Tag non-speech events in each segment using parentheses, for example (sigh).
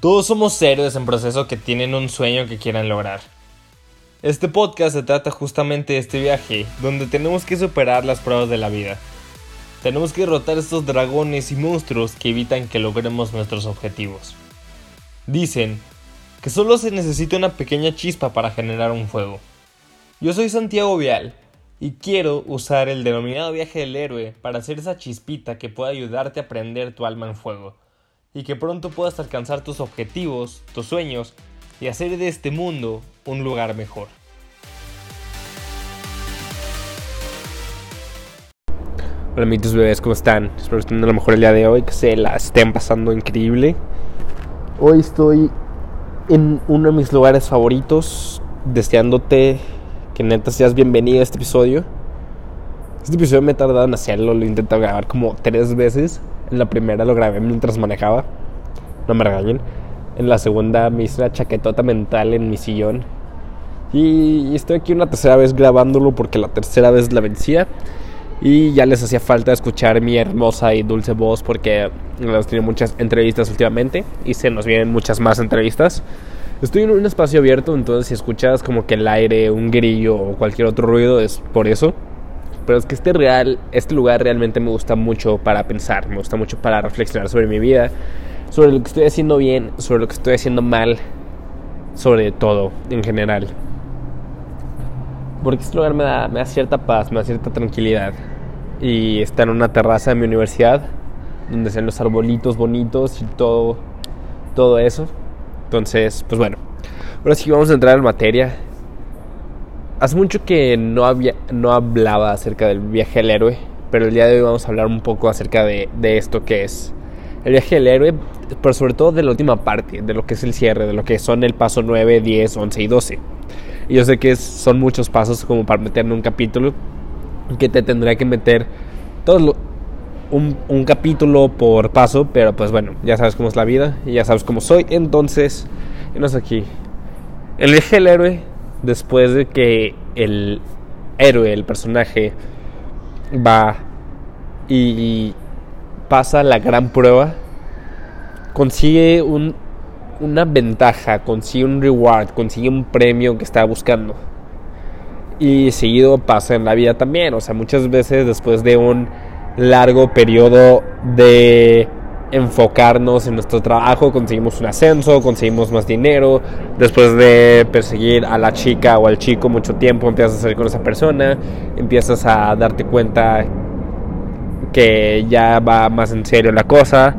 Todos somos héroes en proceso que tienen un sueño que quieran lograr. Este podcast se trata justamente de este viaje, donde tenemos que superar las pruebas de la vida. Tenemos que derrotar estos dragones y monstruos que evitan que logremos nuestros objetivos. Dicen que solo se necesita una pequeña chispa para generar un fuego. Yo soy Santiago Vial y quiero usar el denominado viaje del héroe para hacer esa chispita que pueda ayudarte a prender tu alma en fuego y que pronto puedas alcanzar tus objetivos, tus sueños y hacer de este mundo un lugar mejor. Hola mitos bebés, ¿cómo están? Espero que estén a lo mejor el día de hoy, que se la estén pasando increíble. Hoy estoy en uno de mis lugares favoritos, deseándote que neta seas bienvenido a este episodio. Este episodio me he tardado en hacerlo, lo he intentado grabar como tres veces en la primera lo grabé mientras manejaba. No me regañen. En la segunda me hice una chaquetota mental en mi sillón. Y estoy aquí una tercera vez grabándolo porque la tercera vez la vencía. Y ya les hacía falta escuchar mi hermosa y dulce voz porque hemos tenido muchas entrevistas últimamente y se nos vienen muchas más entrevistas. Estoy en un espacio abierto, entonces si escuchas como que el aire, un grillo o cualquier otro ruido es por eso pero es que este, real, este lugar realmente me gusta mucho para pensar, me gusta mucho para reflexionar sobre mi vida, sobre lo que estoy haciendo bien, sobre lo que estoy haciendo mal, sobre todo en general. Porque este lugar me da, me da cierta paz, me da cierta tranquilidad. Y está en una terraza de mi universidad, donde sean los arbolitos bonitos y todo, todo eso. Entonces, pues bueno, ahora sí vamos a entrar en materia. Hace mucho que no, había, no hablaba acerca del viaje del héroe, pero el día de hoy vamos a hablar un poco acerca de, de esto que es el viaje del héroe, pero sobre todo de la última parte, de lo que es el cierre, de lo que son el paso 9, 10, 11 y 12. Y yo sé que son muchos pasos como para meter en un capítulo, que te tendrá que meter todo un, un, capítulo por paso, pero pues bueno, ya sabes cómo es la vida y ya sabes cómo soy, entonces, es aquí. El viaje del héroe después de que el héroe, el personaje, va y pasa la gran prueba, consigue un, una ventaja, consigue un reward, consigue un premio que está buscando. Y seguido pasa en la vida también, o sea, muchas veces después de un largo periodo de enfocarnos en nuestro trabajo, conseguimos un ascenso, conseguimos más dinero, después de perseguir a la chica o al chico mucho tiempo, empiezas a salir con esa persona, empiezas a darte cuenta que ya va más en serio la cosa,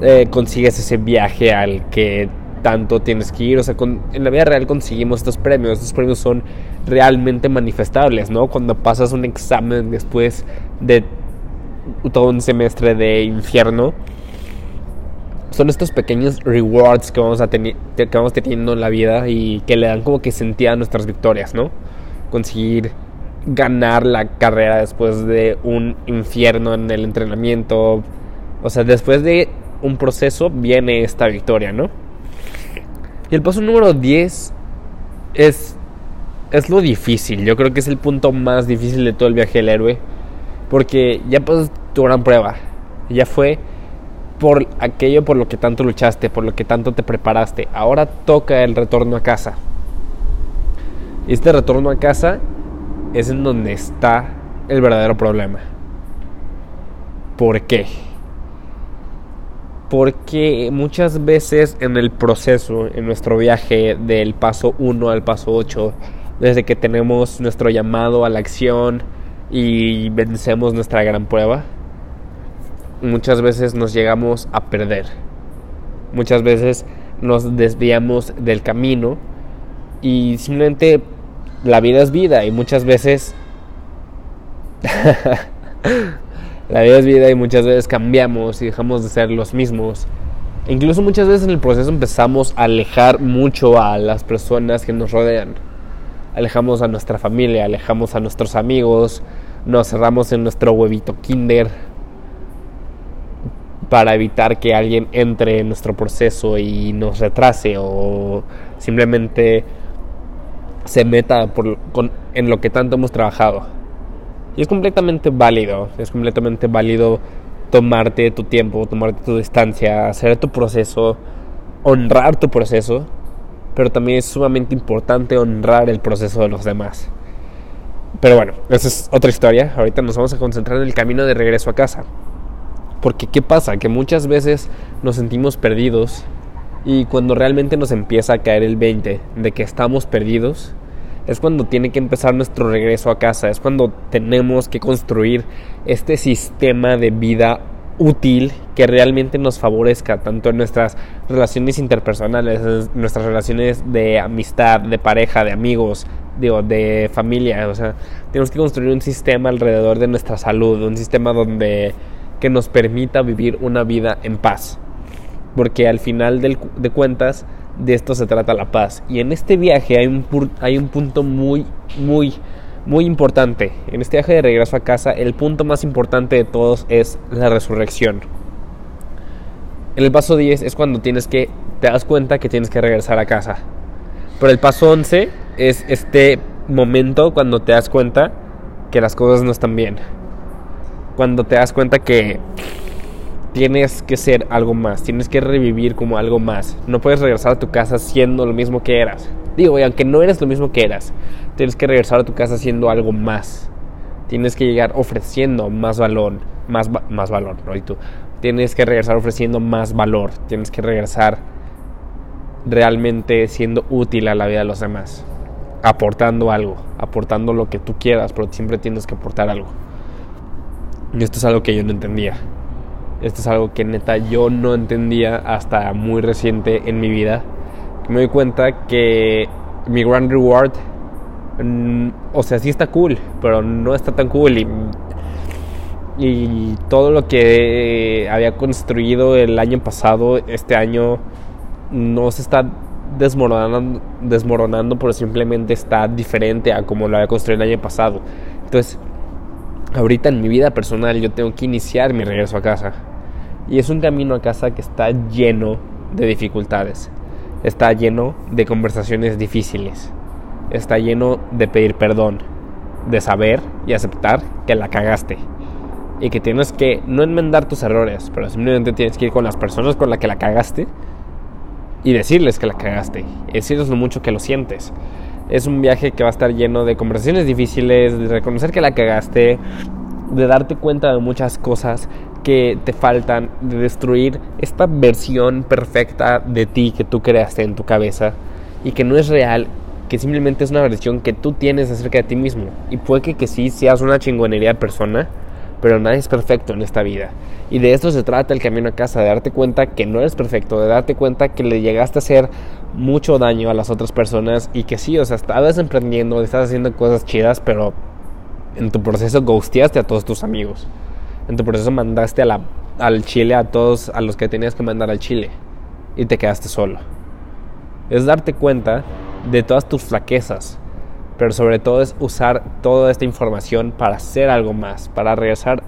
eh, consigues ese viaje al que tanto tienes que ir, o sea, en la vida real conseguimos estos premios, estos premios son realmente manifestables, ¿no? Cuando pasas un examen después de todo un semestre de infierno, son estos pequeños rewards que vamos, a que vamos teniendo en la vida y que le dan como que sentido a nuestras victorias, ¿no? Conseguir ganar la carrera después de un infierno en el entrenamiento. O sea, después de un proceso viene esta victoria, ¿no? Y el paso número 10 es, es lo difícil. Yo creo que es el punto más difícil de todo el viaje del héroe. Porque ya pues tu gran prueba. Ya fue por aquello por lo que tanto luchaste, por lo que tanto te preparaste. Ahora toca el retorno a casa. Este retorno a casa es en donde está el verdadero problema. ¿Por qué? Porque muchas veces en el proceso, en nuestro viaje del paso 1 al paso 8, desde que tenemos nuestro llamado a la acción y vencemos nuestra gran prueba, muchas veces nos llegamos a perder. Muchas veces nos desviamos del camino y simplemente la vida es vida y muchas veces (laughs) la vida es vida y muchas veces cambiamos y dejamos de ser los mismos. incluso muchas veces en el proceso empezamos a alejar mucho a las personas que nos rodean. Alejamos a nuestra familia, alejamos a nuestros amigos, nos cerramos en nuestro huevito kinder, para evitar que alguien entre en nuestro proceso y nos retrase o simplemente se meta por, en lo que tanto hemos trabajado. Y es completamente válido, es completamente válido tomarte tu tiempo, tomarte tu distancia, hacer tu proceso honrar tu proceso, pero también es sumamente importante honrar el proceso de los demás. Pero bueno, esa es otra historia. Ahorita nos vamos a concentrar en el camino de regreso a casa. Porque ¿qué pasa? Que muchas veces nos sentimos perdidos y cuando realmente nos empieza a caer el 20 de que estamos perdidos, es cuando tiene que empezar nuestro regreso a casa, es cuando tenemos que construir este sistema de vida útil que realmente nos favorezca tanto en nuestras relaciones interpersonales, nuestras relaciones de amistad, de pareja, de amigos, digo, de familia, o sea, tenemos que construir un sistema alrededor de nuestra salud, un sistema donde que nos permita vivir una vida en paz. Porque al final de cuentas de esto se trata la paz. Y en este viaje hay un, hay un punto muy, muy, muy importante. En este viaje de regreso a casa, el punto más importante de todos es la resurrección. En el paso 10 es cuando tienes que, te das cuenta que tienes que regresar a casa. Pero el paso 11 es este momento cuando te das cuenta que las cosas no están bien. Cuando te das cuenta que tienes que ser algo más, tienes que revivir como algo más. No puedes regresar a tu casa siendo lo mismo que eras. Digo, aunque no eres lo mismo que eras, tienes que regresar a tu casa siendo algo más. Tienes que llegar ofreciendo más valor, más, más valor, ¿no? Y tú tienes que regresar ofreciendo más valor, tienes que regresar realmente siendo útil a la vida de los demás, aportando algo, aportando lo que tú quieras, pero siempre tienes que aportar algo. Y esto es algo que yo no entendía. Esto es algo que neta yo no entendía hasta muy reciente en mi vida. Me doy cuenta que mi Grand Reward, mm, o sea, sí está cool, pero no está tan cool. Y, y todo lo que había construido el año pasado, este año, no se está desmoronando, desmoronando, pero simplemente está diferente a como lo había construido el año pasado. Entonces, ahorita en mi vida personal yo tengo que iniciar mi regreso a casa. Y es un camino a casa que está lleno de dificultades. Está lleno de conversaciones difíciles. Está lleno de pedir perdón. De saber y aceptar que la cagaste. Y que tienes que no enmendar tus errores, pero simplemente tienes que ir con las personas con las que la cagaste y decirles que la cagaste. Y decirles lo mucho que lo sientes. Es un viaje que va a estar lleno de conversaciones difíciles, de reconocer que la cagaste, de darte cuenta de muchas cosas que te faltan, de destruir esta versión perfecta de ti que tú creaste en tu cabeza y que no es real, que simplemente es una versión que tú tienes acerca de ti mismo. Y puede que, que sí seas una chingonería de persona, pero nadie es perfecto en esta vida. Y de esto se trata el camino a casa, de darte cuenta que no eres perfecto, de darte cuenta que le llegaste a hacer mucho daño a las otras personas y que sí, o sea, estabas emprendiendo, estás haciendo cosas chidas, pero en tu proceso ghosteaste a todos tus amigos. En tu proceso mandaste a la, al Chile a todos a los que tenías que mandar al Chile y te quedaste solo. Es darte cuenta de todas tus flaquezas, pero sobre todo es usar toda esta información para hacer algo más, para regresar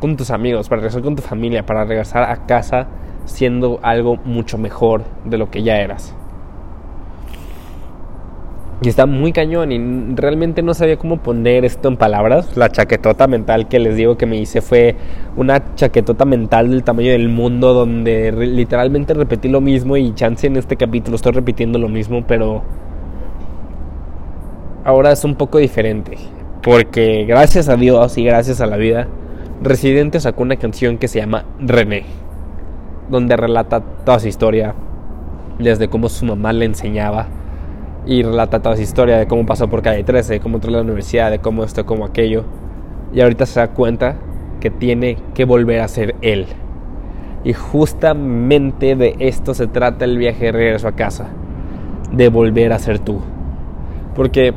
con tus amigos, para regresar con tu familia, para regresar a casa siendo algo mucho mejor de lo que ya eras. Y está muy cañón y realmente no sabía cómo poner esto en palabras. La chaquetota mental que les digo que me hice fue una chaquetota mental del tamaño del mundo donde literalmente repetí lo mismo y chance en este capítulo estoy repitiendo lo mismo, pero ahora es un poco diferente. Porque gracias a Dios y gracias a la vida, Residente sacó una canción que se llama René, donde relata toda su historia, desde cómo su mamá le enseñaba y relata toda su historia de cómo pasó por calle 13, de cómo entró a la universidad, de cómo esto, cómo aquello. Y ahorita se da cuenta que tiene que volver a ser él. Y justamente de esto se trata el viaje de regreso a casa. De volver a ser tú. Porque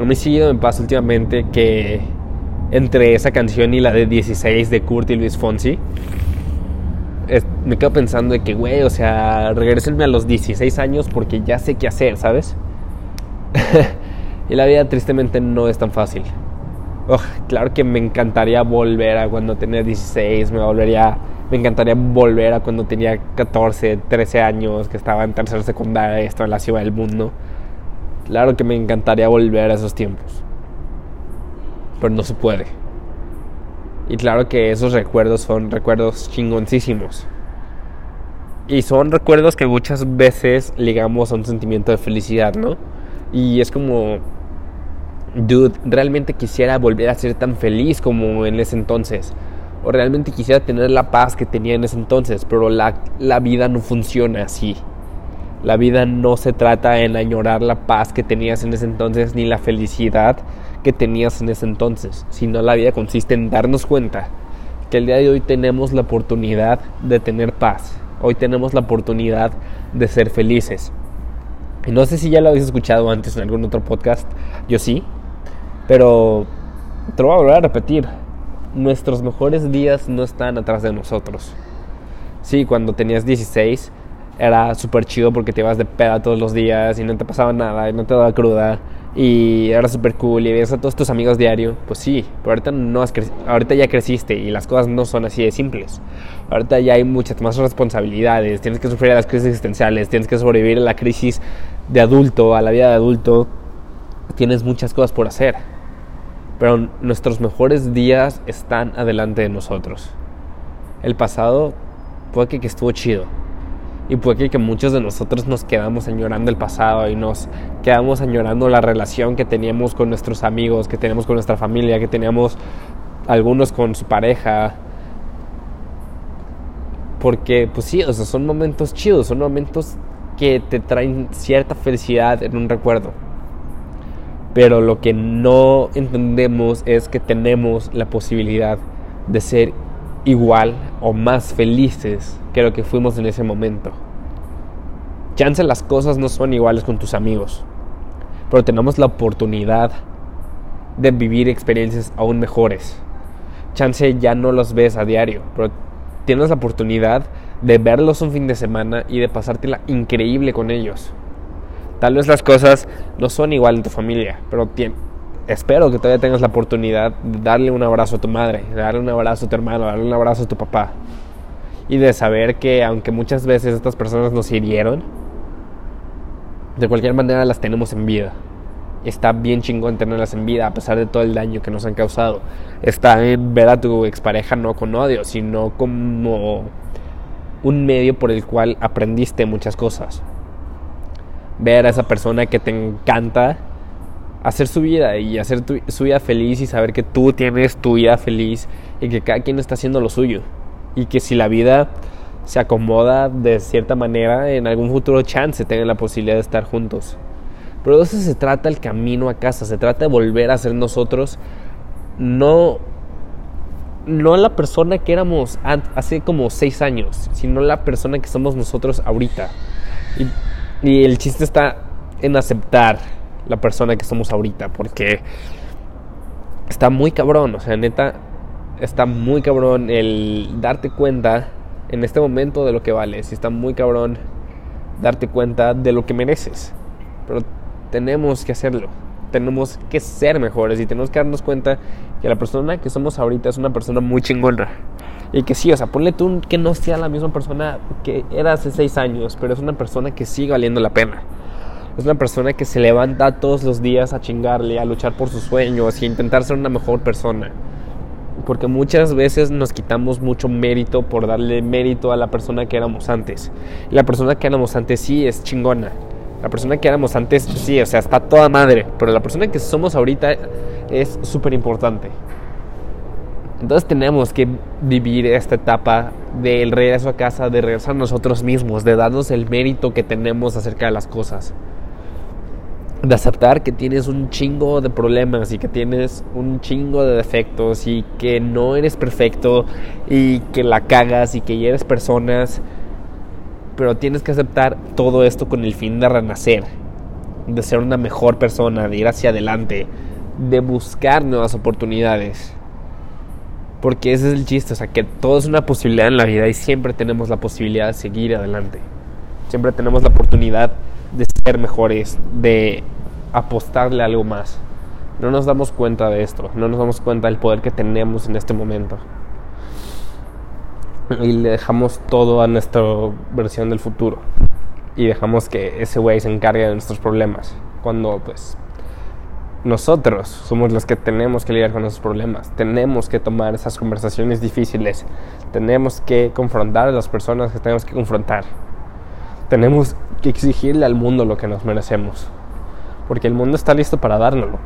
a mí seguido me pasa últimamente que entre esa canción y la de 16 de Kurt y Luis Fonsi, me quedo pensando de que, güey, o sea, regresenme a los 16 años porque ya sé qué hacer, ¿sabes? (laughs) y la vida tristemente no es tan fácil. claro que me encantaría volver a cuando tenía 16, me volvería, me encantaría volver a cuando tenía 14, 13 años, que estaba en tercera secundaria, esto en la ciudad del mundo. Claro que me encantaría volver a esos tiempos. Pero no se puede. Y claro que esos recuerdos son recuerdos chingoncísimos. Y son recuerdos que muchas veces ligamos a un sentimiento de felicidad, ¿no? Y es como, dude, realmente quisiera volver a ser tan feliz como en ese entonces. O realmente quisiera tener la paz que tenía en ese entonces, pero la, la vida no funciona así. La vida no se trata en añorar la paz que tenías en ese entonces ni la felicidad que tenías en ese entonces, sino la vida consiste en darnos cuenta que el día de hoy tenemos la oportunidad de tener paz, hoy tenemos la oportunidad de ser felices. No sé si ya lo habéis escuchado antes en algún otro podcast, yo sí, pero te lo voy a volver a repetir. Nuestros mejores días no están atrás de nosotros. Sí, cuando tenías 16 era súper chido porque te ibas de peda todos los días y no te pasaba nada y no te daba cruda y era súper cool y veías a todos tus amigos diario. Pues sí, pero ahorita, no has ahorita ya creciste y las cosas no son así de simples. Ahorita ya hay muchas más responsabilidades, tienes que sufrir las crisis existenciales, tienes que sobrevivir a la crisis de adulto, a la vida de adulto. Tienes muchas cosas por hacer. Pero nuestros mejores días están adelante de nosotros. El pasado puede que, que estuvo chido y puede que muchos de nosotros nos quedamos añorando el pasado y nos quedamos añorando la relación que teníamos con nuestros amigos, que teníamos con nuestra familia, que teníamos algunos con su pareja. Porque, pues sí, son momentos chidos, son momentos que te traen cierta felicidad en un recuerdo. Pero lo que no entendemos es que tenemos la posibilidad de ser igual o más felices que lo que fuimos en ese momento. Chance las cosas no son iguales con tus amigos, pero tenemos la oportunidad de vivir experiencias aún mejores. Chance ya no los ves a diario, pero tienes la oportunidad de verlos un fin de semana y de pasártela increíble con ellos. Tal vez las cosas no son igual en tu familia, pero espero que todavía tengas la oportunidad de darle un abrazo a tu madre, de darle un abrazo a tu hermano, darle un abrazo a tu papá. Y de saber que aunque muchas veces estas personas nos hirieron, de cualquier manera las tenemos en vida. Está bien chingón tenerlas en vida a pesar de todo el daño que nos han causado. Está en ver a tu expareja no con odio, sino como un medio por el cual aprendiste muchas cosas. Ver a esa persona que te encanta hacer su vida y hacer su vida feliz y saber que tú tienes tu vida feliz y que cada quien está haciendo lo suyo. Y que si la vida se acomoda de cierta manera, en algún futuro chance tengan la posibilidad de estar juntos. Pero de eso se trata el camino a casa, se trata de volver a ser nosotros, no, no la persona que éramos hace como seis años, sino la persona que somos nosotros ahorita. Y, y el chiste está en aceptar la persona que somos ahorita, porque está muy cabrón, o sea, neta, está muy cabrón el darte cuenta en este momento de lo que vales y está muy cabrón darte cuenta de lo que mereces. Pero tenemos que hacerlo. Tenemos que ser mejores y tenemos que darnos cuenta que la persona que somos ahorita es una persona muy chingona. Y que sí, o sea, ponle tú que no sea la misma persona que era hace seis años, pero es una persona que sigue valiendo la pena. Es una persona que se levanta todos los días a chingarle, a luchar por sus sueños y a intentar ser una mejor persona. Porque muchas veces nos quitamos mucho mérito por darle mérito a la persona que éramos antes. Y la persona que éramos antes sí es chingona. La persona que éramos antes sí, o sea, está toda madre. Pero la persona que somos ahorita es súper importante. Entonces tenemos que vivir esta etapa del regreso a casa, de regresar a nosotros mismos, de darnos el mérito que tenemos acerca de las cosas de aceptar que tienes un chingo de problemas y que tienes un chingo de defectos y que no eres perfecto y que la cagas y que eres personas, pero tienes que aceptar todo esto con el fin de renacer, de ser una mejor persona, de ir hacia adelante, de buscar nuevas oportunidades. Porque ese es el chiste, o sea, que todo es una posibilidad en la vida y siempre tenemos la posibilidad de seguir adelante. Siempre tenemos la oportunidad de ser mejores, de apostarle algo más. No nos damos cuenta de esto, no nos damos cuenta del poder que tenemos en este momento. Y le dejamos todo a nuestra versión del futuro. Y dejamos que ese güey se encargue de nuestros problemas. Cuando pues nosotros somos los que tenemos que lidiar con esos problemas. Tenemos que tomar esas conversaciones difíciles. Tenemos que confrontar a las personas que tenemos que confrontar. Tenemos que exigirle al mundo lo que nos merecemos. Porque el mundo está listo para dárnoslo.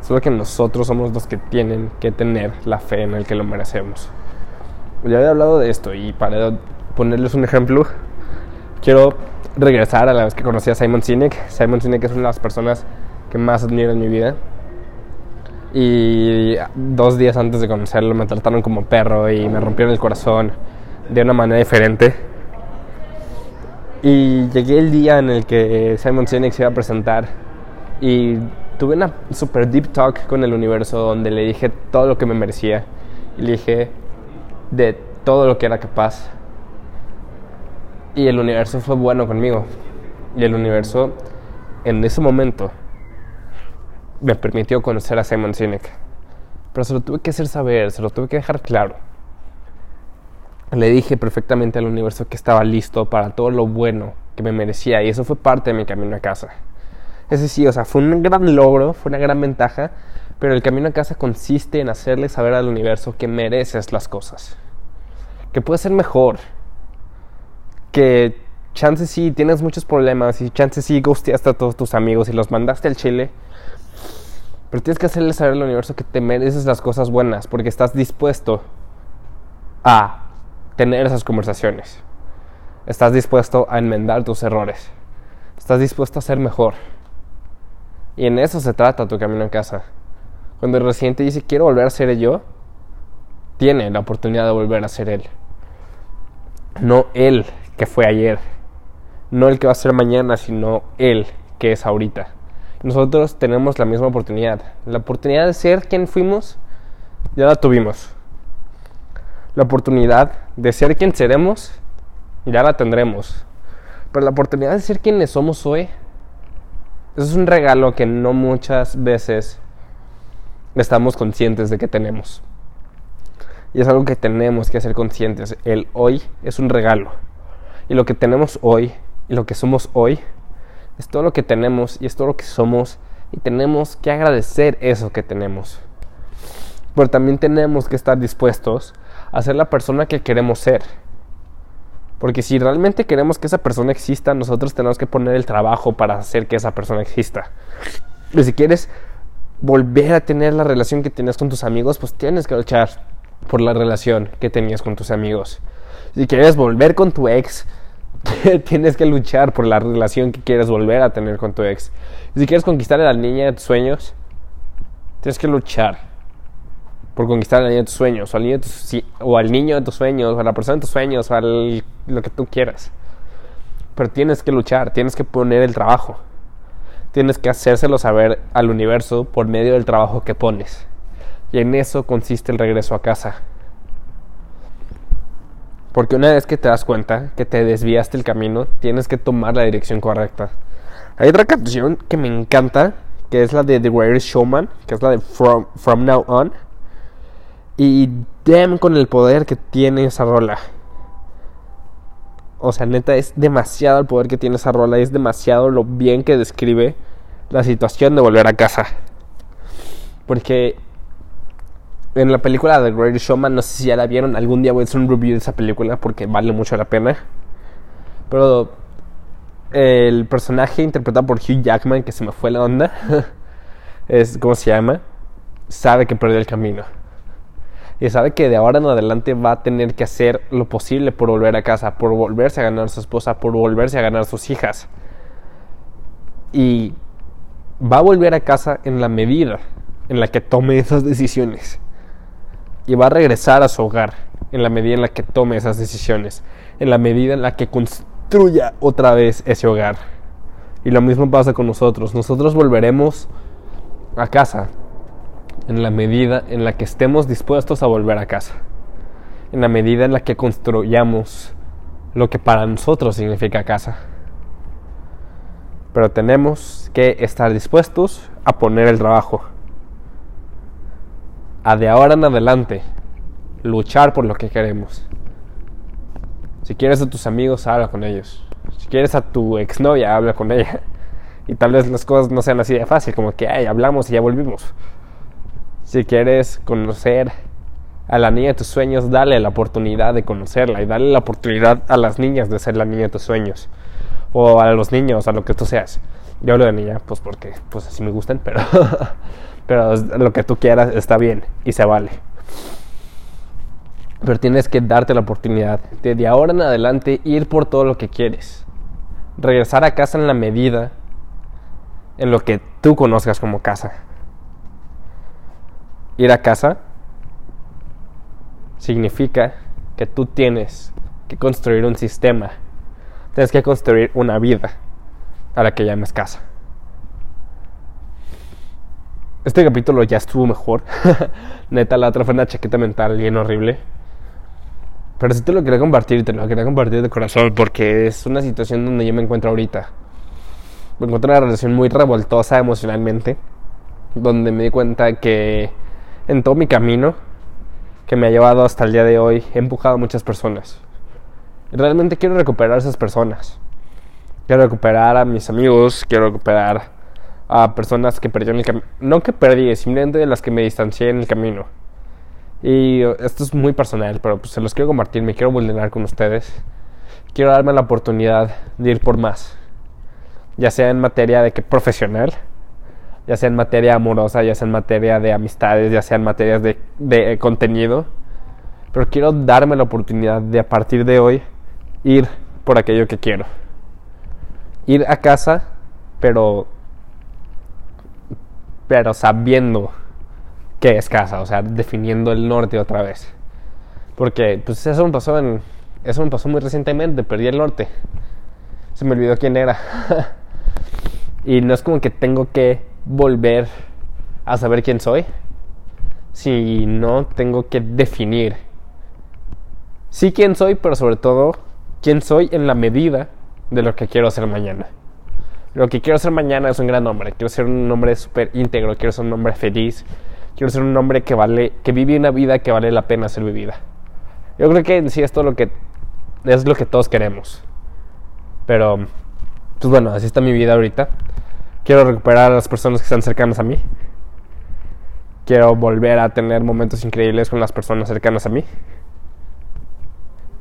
Solo que nosotros somos los que tienen que tener la fe en el que lo merecemos. Ya había hablado de esto y para ponerles un ejemplo, quiero regresar a la vez que conocí a Simon Sinek. Simon Sinek es una de las personas que más admiro en mi vida. Y dos días antes de conocerlo me trataron como perro y me rompieron el corazón de una manera diferente. Y llegué el día en el que Simon Sinek se iba a presentar y tuve una super deep talk con el universo donde le dije todo lo que me merecía y le dije de todo lo que era capaz. Y el universo fue bueno conmigo. Y el universo en ese momento me permitió conocer a Simon Sinek. Pero se lo tuve que hacer saber, se lo tuve que dejar claro. Le dije perfectamente al universo que estaba listo para todo lo bueno que me merecía y eso fue parte de mi camino a casa. Es decir, o sea, fue un gran logro, fue una gran ventaja, pero el camino a casa consiste en hacerle saber al universo que mereces las cosas, que puedes ser mejor, que chances sí tienes muchos problemas y chances sí gusteaste a todos tus amigos y los mandaste al chile pero tienes que hacerle saber al universo que te mereces las cosas buenas porque estás dispuesto a tener esas conversaciones. Estás dispuesto a enmendar tus errores. Estás dispuesto a ser mejor. Y en eso se trata tu camino en casa. Cuando el residente dice quiero volver a ser yo, tiene la oportunidad de volver a ser él. No él que fue ayer. No el que va a ser mañana, sino él que es ahorita nosotros tenemos la misma oportunidad. La oportunidad de ser quien fuimos, ya la tuvimos. La oportunidad de ser quien seremos, ya la tendremos. Pero la oportunidad de ser quienes somos hoy, es un regalo que no muchas veces estamos conscientes de que tenemos. Y es algo que tenemos que ser conscientes. El hoy es un regalo. Y lo que tenemos hoy y lo que somos hoy es todo lo que tenemos y es todo lo que somos y tenemos que agradecer eso que tenemos. Pero también tenemos que estar dispuestos a ser la persona que queremos ser. Porque si realmente queremos que esa persona exista, nosotros tenemos que poner el trabajo para hacer que esa persona exista. Y si quieres volver a tener la relación que tenías con tus amigos, pues tienes que luchar por la relación que tenías con tus amigos. Si quieres volver con tu ex, (laughs) tienes que luchar por la relación que quieres volver a tener con tu ex. si quieres conquistar a la niña de tus sueños, tienes que luchar por conquistar a la niña de tus sueños, o al niño de tus, o al niño de tus sueños, o a la persona de tus sueños, o a lo que tú quieras. Pero tienes que luchar, tienes que poner el trabajo. Tienes que hacérselo saber al universo por medio del trabajo que pones. Y en eso consiste el regreso a casa. Porque una vez que te das cuenta que te desviaste el camino, tienes que tomar la dirección correcta. Hay otra canción que me encanta, que es la de The Greatest Showman, que es la de From, From Now On. Y damn con el poder que tiene esa rola. O sea, neta, es demasiado el poder que tiene esa rola, es demasiado lo bien que describe la situación de volver a casa. Porque en la película The Greatest Showman, no sé si ya la vieron, algún día voy a hacer un review de esa película porque vale mucho la pena. Pero el personaje interpretado por Hugh Jackman, que se me fue la onda, (laughs) es, ¿cómo se llama? Sabe que perdió el camino. Y sabe que de ahora en adelante va a tener que hacer lo posible por volver a casa, por volverse a ganar a su esposa, por volverse a ganar a sus hijas. Y va a volver a casa en la medida en la que tome esas decisiones y va a regresar a su hogar en la medida en la que tome esas decisiones, en la medida en la que construya otra vez ese hogar. Y lo mismo pasa con nosotros. Nosotros volveremos a casa en la medida en la que estemos dispuestos a volver a casa. En la medida en la que construyamos lo que para nosotros significa casa. Pero tenemos que estar dispuestos a poner el trabajo a de ahora en adelante luchar por lo que queremos. Si quieres a tus amigos, habla con ellos. Si quieres a tu exnovia, habla con ella. Y tal vez las cosas no sean así de fácil, como que ay, hablamos y ya volvimos. Si quieres conocer a la niña de tus sueños, dale la oportunidad de conocerla y dale la oportunidad a las niñas de ser la niña de tus sueños. O a los niños, a lo que tú seas. Yo hablo de niña, pues porque pues así me gustan, pero, (laughs) pero lo que tú quieras está bien y se vale. Pero tienes que darte la oportunidad de de ahora en adelante ir por todo lo que quieres. Regresar a casa en la medida en lo que tú conozcas como casa. Ir a casa significa que tú tienes que construir un sistema. Tienes que construir una vida a la que llames casa. Este capítulo ya estuvo mejor. (laughs) Neta, la otra fue una chaqueta mental bien horrible. Pero sí te lo quería compartir, te lo quería compartir de corazón porque es una situación donde yo me encuentro ahorita. Me encuentro en una relación muy revoltosa emocionalmente, donde me di cuenta que en todo mi camino que me ha llevado hasta el día de hoy he empujado a muchas personas. Y realmente quiero recuperar a esas personas. Quiero recuperar a mis amigos, quiero recuperar a personas que perdí en el camino. No que perdí, simplemente de las que me distancié en el camino. Y esto es muy personal, pero pues se los quiero compartir, me quiero vulnerar con ustedes. Quiero darme la oportunidad de ir por más. Ya sea en materia de que profesional, ya sea en materia amorosa, ya sea en materia de amistades, ya sea en materias de, de contenido. Pero quiero darme la oportunidad de a partir de hoy ir por aquello que quiero. Ir a casa, pero pero sabiendo qué es casa, o sea, definiendo el norte otra vez. Porque pues eso me pasó en eso me pasó muy recientemente, perdí el norte. Se me olvidó quién era. (laughs) y no es como que tengo que volver a saber quién soy, sino tengo que definir sí quién soy, pero sobre todo quién soy en la medida de lo que quiero hacer mañana. Lo que quiero hacer mañana es un gran hombre. Quiero ser un hombre súper íntegro. Quiero ser un hombre feliz. Quiero ser un hombre que vale, que vive una vida que vale la pena ser vivida. Yo creo que sí esto lo que es lo que todos queremos. Pero, pues bueno, así está mi vida ahorita. Quiero recuperar a las personas que están cercanas a mí. Quiero volver a tener momentos increíbles con las personas cercanas a mí.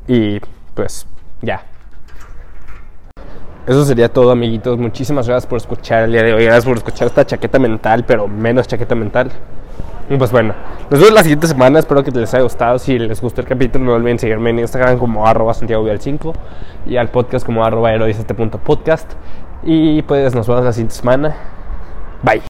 Y pues ya. Eso sería todo, amiguitos. Muchísimas gracias por escuchar el día de hoy. Gracias por escuchar esta chaqueta mental, pero menos chaqueta mental. Y pues bueno, nos vemos la siguiente semana. Espero que les haya gustado. Si les gustó el capítulo, no olviden seguirme en Instagram como arroba Santiago 5 y al podcast como arroba podcast Y pues nos vemos la siguiente semana. Bye.